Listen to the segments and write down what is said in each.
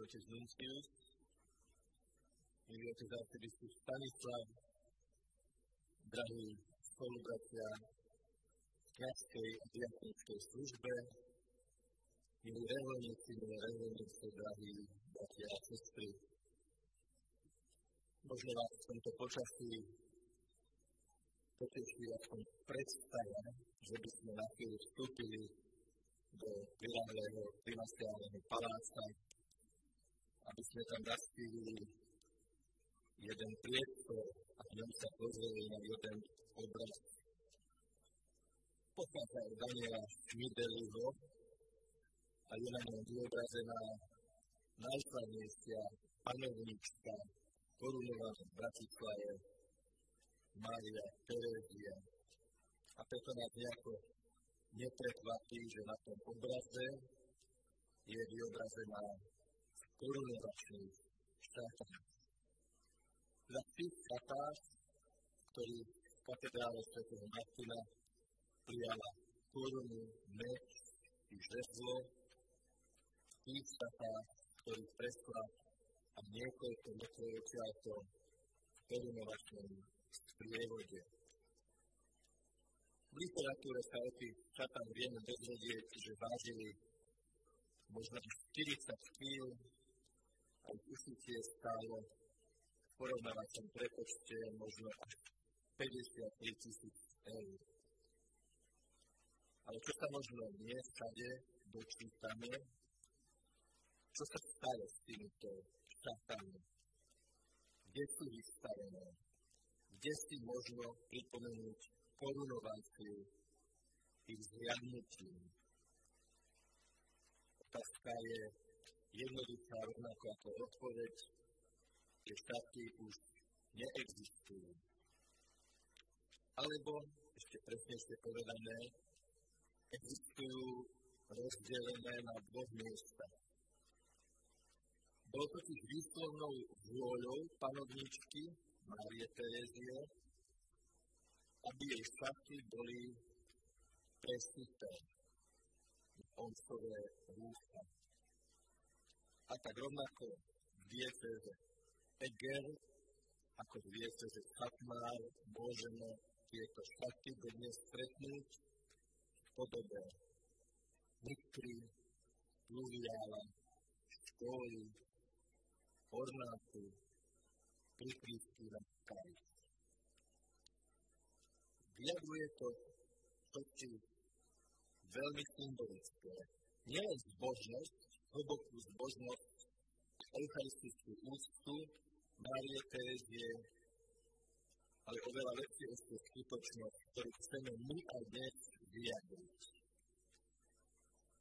otec Nuncius, milý otec arcibiskup Stanislav, drahí spolubratia v kniazkej a diakonskej službe, milí reholníci, milé reholníci, drahí bratia a sestry. Možno vás v tomto počasí poteší aspoň predstava, že by sme na chvíľu vstúpili do prilahlého primastiálneho paláca, aby sme tam nastívili jeden priestor a v ňom sa pozreli na jeden obraz. Pochádza od Daniela Schmideliho a je na ňom vyobrazená najslavnejšia panovnička korunovaná v Bratislave Mária Terézia. A preto nás nejako neprekvapí, že na tom obraze je vyobrazená korunovačný šatách. Za tých šatách, ktorý v katedrále Sv. Martina prijala korunu, meč i žezlo, tých šatách, ktorých presla a niekoľko metrov odtiaľto v korunovačnom sprievode. V literatúre sa o tých šatách vieme dozvedieť, že vážili možno 40 kg, aj ušitie stálo v porovnávacom prepočte možno až 53 tisíc eur. Ale čo sa možno nie všade dočítame, čo sa stalo s týmito šatami, kde sú vystavené, kde si možno pripomenúť korunováciu ich zhľadnutím. Otázka je jednoduchá rovnako ako odpoveď, že štáty už neexistujú. Alebo, ešte presnejšie povedané, existujú rozdelené na dvoch miestach. Bolo totiž výslovnou vôľou panovničky Márie Terezie, aby jej šaty boli presuté oncové rúcha. A tak rovnako dieceze Eger, ako v dieceze Chatmár, môžeme tieto šaty dnes stretnúť v podobe mikry, pluviála, školy, ornátu, prikrývky na kaj. Vyjadruje to totiž veľmi symbolické. Nielen zbožnosť, hlbokú zbožnosť, eucharistickú úctu Márie Terezie, ale oveľa lepšie ešte skutočnosť, ktorú chceme my aj dnes vyjadriť.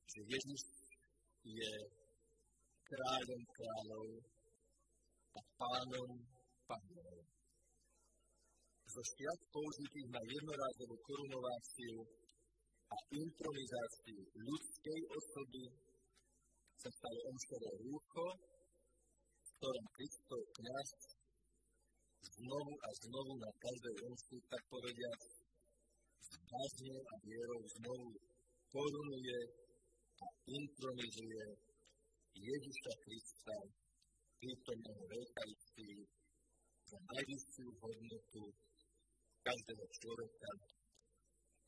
Že Ježiš je kráľom kráľov a pánom pánov. Zo šiat použitých na jednorázovú korunováciu a intronizáciu ľudskej osoby sa stalo omšové rúcho, v ktorom Kristov kniaz znovu a znovu na každej omši, tak povediať, s a vierou znovu korunuje a intronizuje Ježiša Krista, prítomného v Eucharistii, za najvyššiu hodnotu každého človeka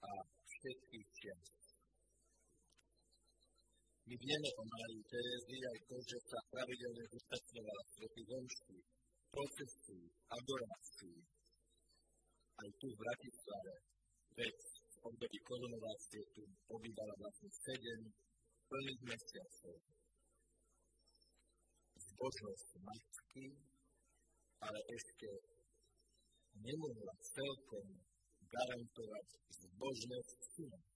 a všetkých čias. My vieme o Márii Terézii aj to, že sa pravidelne zúčastňovala svetých omští, procesí, adorácií. Aj tu v Bratislave, veď v období korunovácie tu pobývala vlastne sedem plných mesiacov. Zbožnosť matky, ale ešte nemohla celkom garantovať zbožnosť syna.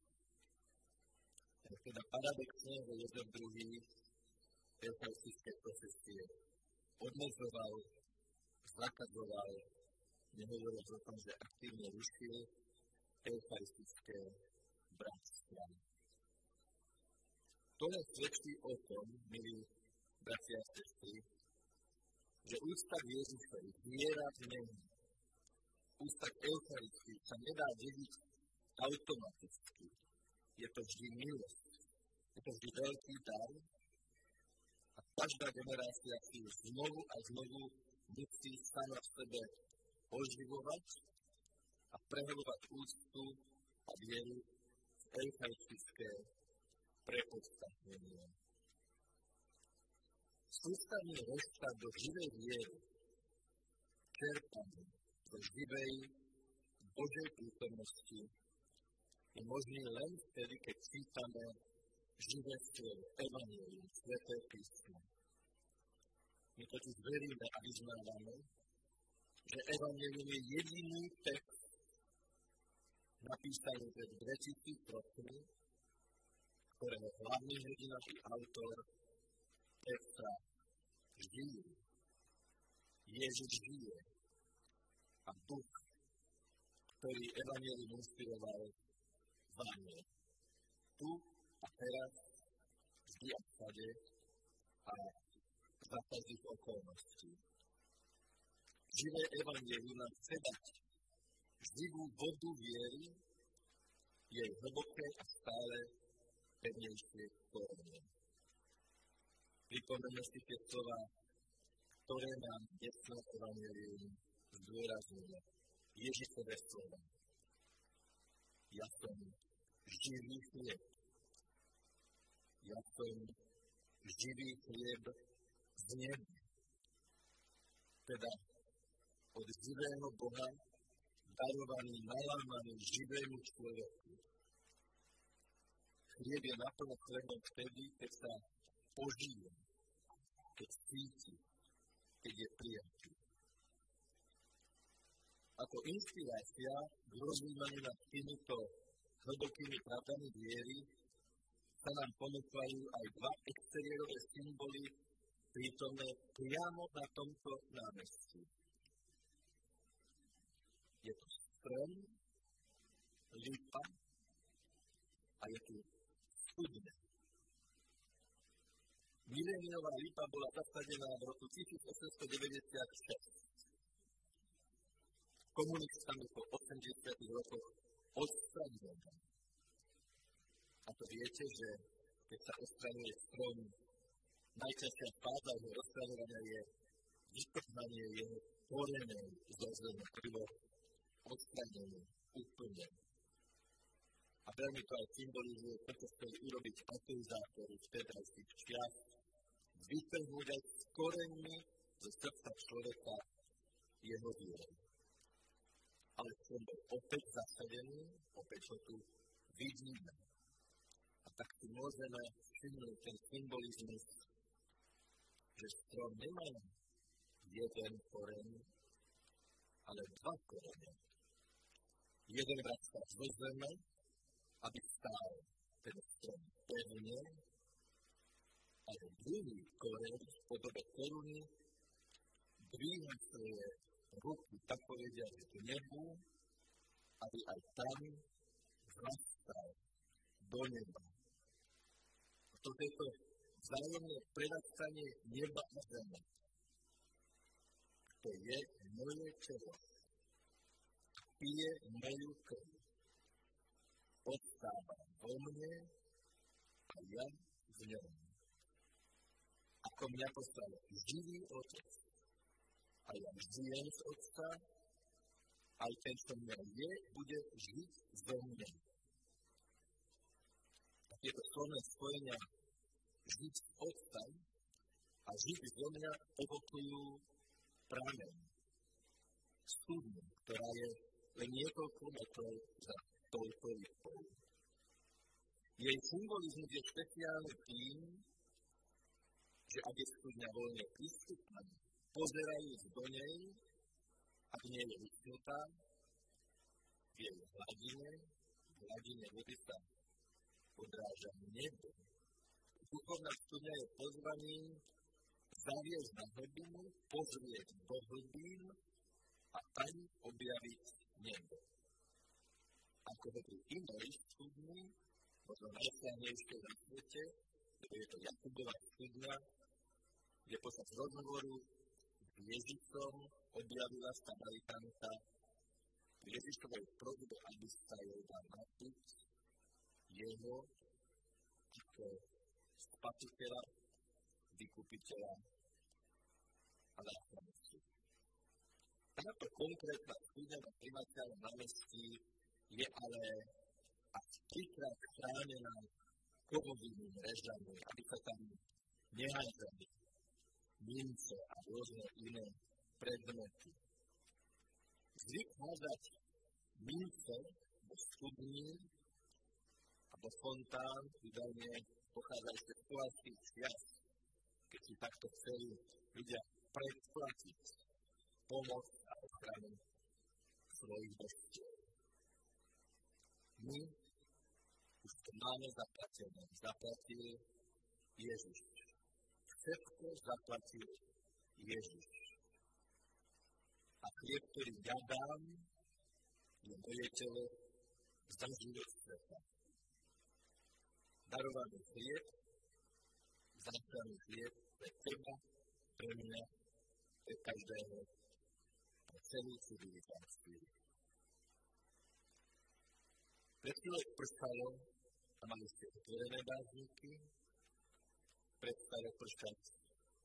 Teda paradoxne, že Jozef II. eucharistické procesie odmezoval, zakazoval, nehovoriac o tom, že aktívne rušil eucharistické bratstva. To len svedčí o tom, milí bratia a sestry, že úcta k Ježišovi viera v Neho, úcta k Eucharistii sa nedá dediť automaticky. Je to vždy milosť. Je to vždy veľký dar a každá generácia si znovu a znovu musí sama v sebe oživovať a prehlbovať úctu a vieru v eucharistické prepodstatnenie. Sústavný rozklad do živej viery, čerpaný do živej Božej prítomnosti, je možný len vtedy, keď cítame živé slovo, Evangelium, Sveté písmo. My totiž veríme a vyznávame, že Evangelium je jediný text napísaný pred 2000 rokmi, ktorého hlavný hrdina i autor texta žijú. Ježiš žije a duch, ktorý Evangelium inspiroval, vánie. Tu a teraz, vždy a všade a za každých okolností. Živé Evangelium nám chce dať živú vodu viery, jej hlboké a stále pevnejšie korene. Pripomeňme si tie slova, ktoré nám dnesné Evangelium zdôrazňuje. Ježišové slova. Ja som živý chlieb. Ja som živý chlieb z neba. Teda od živého Boha, darovaný, nalámaný živému človeku. Chlieb je naplno chlebom vtedy, keď sa požije, keď cíti, keď je prijatý. Ako inšpirácia k rozvíjaniu nad týmito hlbokými pravdami viery sa nám ponúkajú aj dva exteriérové symboly prítomné priamo na tomto námestí. Je tu strom, lipa a je tu studne. Mileniová lipa bola zasadená v roku 1896 komunistami po 80 rokoch odstraňovaná. A to viete, že keď sa odstraňuje strom, najčastejšia fáza jeho odstraňovania je vytrhnanie jeho korenej zo zeme, prvo odstranenie úplne. A veľmi to aj symbolizuje, preto chceli urobiť ateizátory v tedajších čias, vytrhnúť aj s koreňmi zo srdca človeka jeho vieru ale bol opäť zasadený, opäť ho tu vidíme. A tak si môžeme všimnúť ten symbolizmus, že strom nemá jeden koreň, ale dva korene. Jeden vracá zo zeme, aby stál ten strom pevne, ale druhý koreň v podobe koruny dvíha svoje ruky, tak povedia, že k nebu, aby aj tam vzrastal do neba. Toto je to vzájomné prerastanie neba a zeme. To je moje telo. Pije moju krv. Odstáva vo mne a ja v ňom. Ako mňa poslal živý otec, a ja žijem z Otca, aj ten, čo mňa je, bude žiť zo mňa. A tieto slovné spojenia žiť z Otca a žiť zo mňa evokujú prameň, studňu, ktorá je len niekoľko metrov za touto rybou. Jej symbolizmus je špeciálny tým, že ak je studňa voľne prístupná, pozerajúc do nej, ak nie je vyschnutá, v jej hladine, v hladine vody sa odráža nebo. Duchovná studňa je pozvaním zaviesť na hlbinu, pozrieť do hlbín a tam objaviť nebo. Ako ho pri inej studni, možno najslávnejšie na svete, je to Jakubová studňa, kde počas rozhovoru Ježišom objavila Samaritanka v Ježišovej prozbe, aby sa jej dal napiť jeho ako spasiteľa vykupiteľa a záchrancu. Táto konkrétna studňa na primáciálnom námestí je ale až trikrát chránená kovovými mrežami, aby sa tam nehádzali mince a rôzne iné predmety. Zvyk házať mince do studní a do fontán údajne pochádza ešte z polárských čias, keď si takto chceli ľudia predplatiť pomoc a ochranu svojich božstiev. My už to máme zaplatené. Zaplatil Ježiš. Všetko zaplatil Ježiš. A chlieb, ktorý ja dám, je moje telo za život sveta. Darovaný chlieb, záchranný chlieb pre teba, pre mňa, pre každého, pre celú civilizáciu. Pred chvíľou prstalo a mali ste otvorené bázniky, prestalo pršať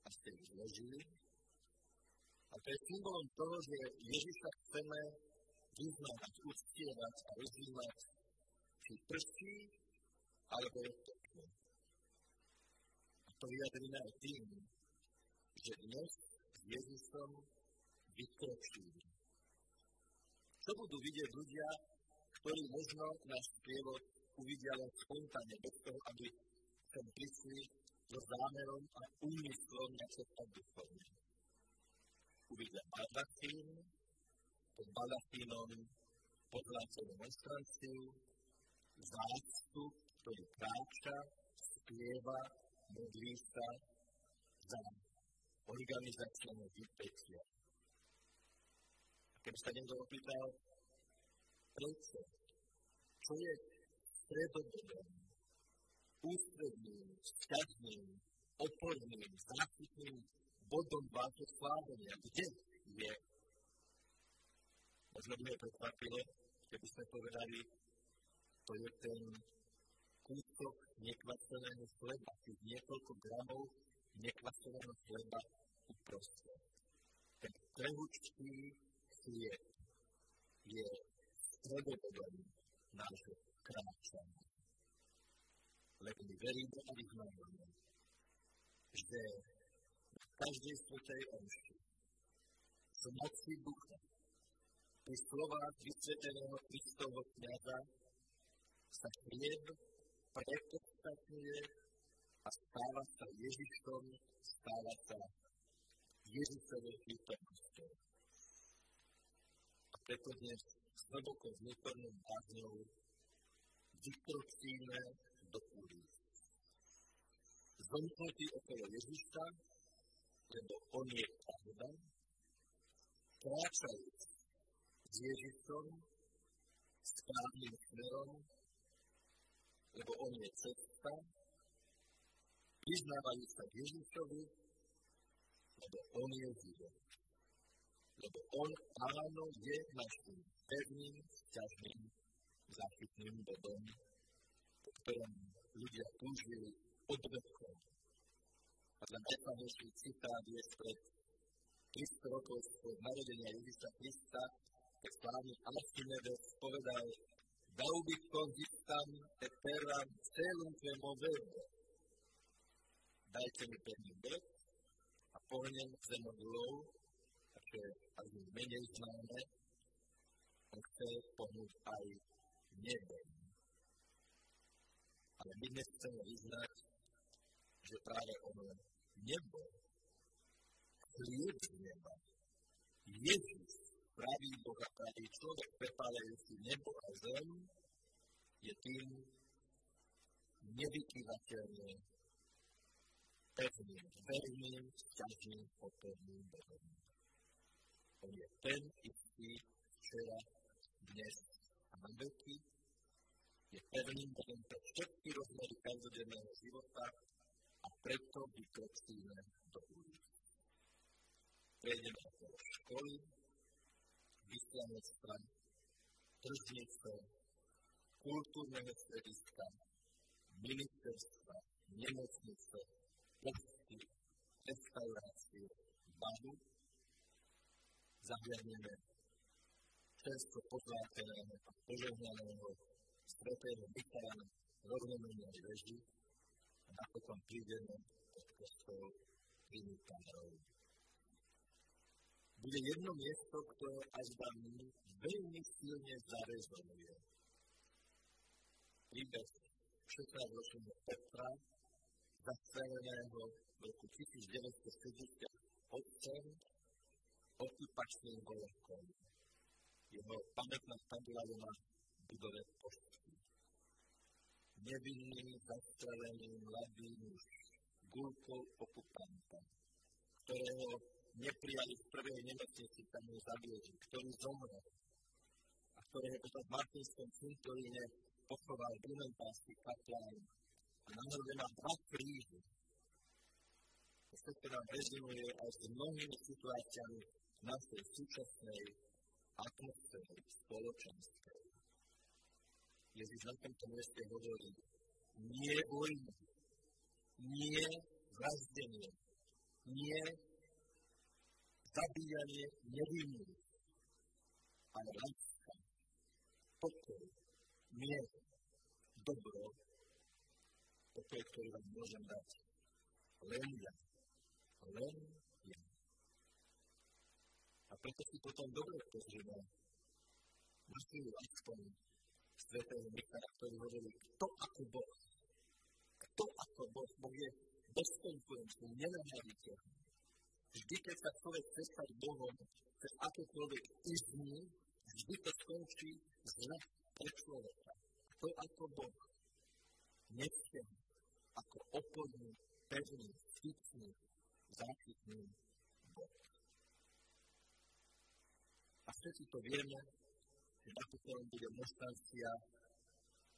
a ste ich zložili. A to je symbolom toho, že Ježiša chceme vyznávať, uctievať a rozvímať, či prší, alebo je pekné. A to vyjadríme aj tým, že dnes s Ježišom vykročili. Čo budú vidieť ľudia, ktorí možno náš prievod uvidia len spontánne, bez toho, aby sem prišli so zámerom a úmyslom načerpať duchovne. Uvidia baldachín, pod baldachínom pozlácenú monstranciu, zástup, ktorý kráča, spieva, modlí sa za organizačné vypetia. Keby sa niekto opýtal, prečo, čo je stredobodom, ústredným, vzťažným, oporným, záchytným bodom vášho slávenia. Kde je? Možno by je prekvapilo, keby sme povedali, to je ten kúsok nekvaseného chleba, tých niekoľko gramov nekvaseného chleba uprostred. Ten trehučký chlieb je stredobodom nášho kráčania. Lebo my veríme a vyznávame, že v každej svetej omši z moci ducha pri slovách vysveteného Kristovho kniaza sa chlieb prepodstatňuje a stáva sa Ježišom, stáva sa Ježišovou prítomnosťou. A preto dnes s hlboko vnútornou bázňou vykročíme do ulic. Zomknutí okolo Ježiša, lebo On je pravda, kráčajúc s Ježišom správnym smerom, lebo On je cesta, vyznávajú sa Ježišovi, lebo On je život. Lebo On, áno, je našim pevným, ťažným, záchytným bodom, po ktorom ľudia túžili od vekov. A ten najslavnejší citát je spred 300 rokov od narodenia Ježiša Krista, keď slávny Alcimedes povedal Dal bych konzistam et terram celum que movebo. Dajte mi pevný bod a pohnem zemogulou, čo je asi menej známe, on chce pohnúť aj nebem. Ale my dnes chceme vyznať, že práve ono nebo, chlieb z neba, Ježiš, pravý Boh a pravý človek, prepálajúci nebo a zem, je tým nevykyvateľným, pevným, verným, vzťažným, oporným Bohom. On je ten istý včera, dnes a na veky, je pevným Bohom pre všetky rozmery každodenného života a preto vykročíme do ulic. Prejdeme okolo školy, vyslanectva, tržnice, kultúrneho strediska, ministerstva, nemocnice, posty, adorácie Bohu, zahľadneme čerstvo pozláteného a požehnaného svetého Michala na rovnomennej veži a napokon prídeme pod kostol Trinitárov. Bude jedno miesto, ktoré až mňa veľmi silne zarezonuje. Príbeh 16-ročného Petra, zastreleného v roku 1978 okupačným vojakom. Jeho pamätná tabula na budove pošty. Nevinný, zastrelený mladý muž, gulkou okupanta, ktorého neprijali v prvej nemocnici, tam ho zabieli, ktorý zomrel a ktorého potom v Martinskom cintoríne pochoval brumentársky kaplán a na má dva kríže. To všetko nám rezonuje aj s mnohými situáciami našej súčasnej atmosféry spoločenskej. Ježiš na tomto mieste hovorí, nie vojna, nie vraždenie, nie zabíjanie nevinných, ale láska, pokoj, mier, dobro, pokoj, ktorý vám môžem dať len ja, len ja. A preto si potom dobre pozrieme na chvíľu aspoň svetého Michala, ktorý hovorí, kto ako Boh, kto ako Boh, Boh je bezkonkurenčný, nenahraditeľný. Vždy, keď sa človek chce stať Bohom, cez akékoľvek izmy, vždy to skončí zle pre človeka. To ako Boh. Nechce ako opojný, pevný, styčný, záchytný Boh. A všetci to vieme, že napokon bude monštrancia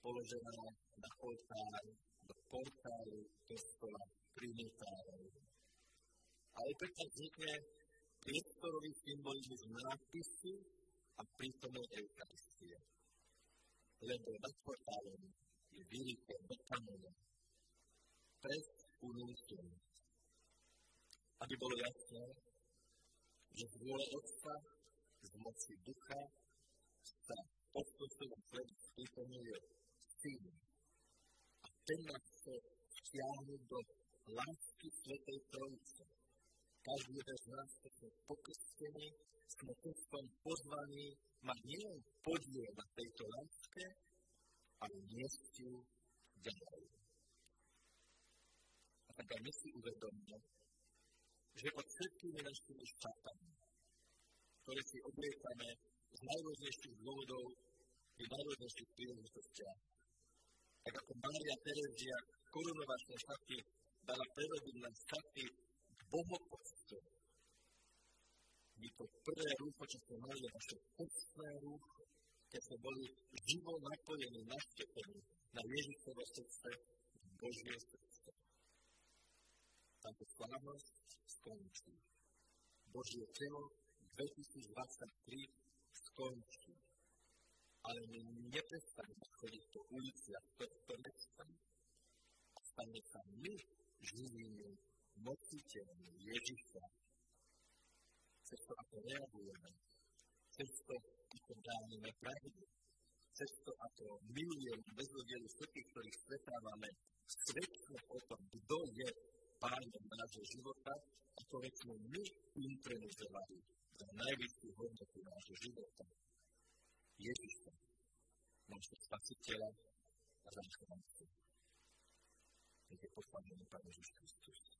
položená na oltár, do portálu kostola Trinitárov. Ale preto vznikne priestorový symbolizmus nápisu a prítomnej Eucharistie. Lebo nad portálom je vyrité do kamene pres unúcium. Aby bolo jasné, že z vôle Otca, z moci Ducha sa posledom chlebu prítomuje Syn. A ten nás chce vtiahnuť do lásky Svetej Trojice každý jeden z nás, keď sme pokrstení, sme krstom pozvaní mať nielen podiel na tejto láske, ale niesť ju ďalej. A tak aj my si uvedomíme, že pod všetkými našimi štátami, ktoré si obliekame s najružnejšim bludov i najružnejših prijemnosti. A kako Marija Terezija korunovač na šati, da na prevodim na šati bogopostu. I to prve ruho će se Marija, naše postne ruho, kad se boli živo napojeni, našćepeni, na Ježišovo srce, Božje srce. Tako slavnost, skloničku. Božje telo, 2023 skončí. Ale my neprestaneme chodiť po uliciach tohto mesta a stane sa my živými nositeľmi Ježiša, cez to, ako reagujeme, cez to, ako dávame pravdu, cez to, ako milujeme bez rozdielu všetkých, ktorých stretávame, svedčíme o tom, kto je pánom nášho života, veď sme my internizovali za najvyššiu hodnotu nášho života. Ježiša, nášho spasiteľa a záchrancu. Nech je pochválený Pán Ježiš Kristus.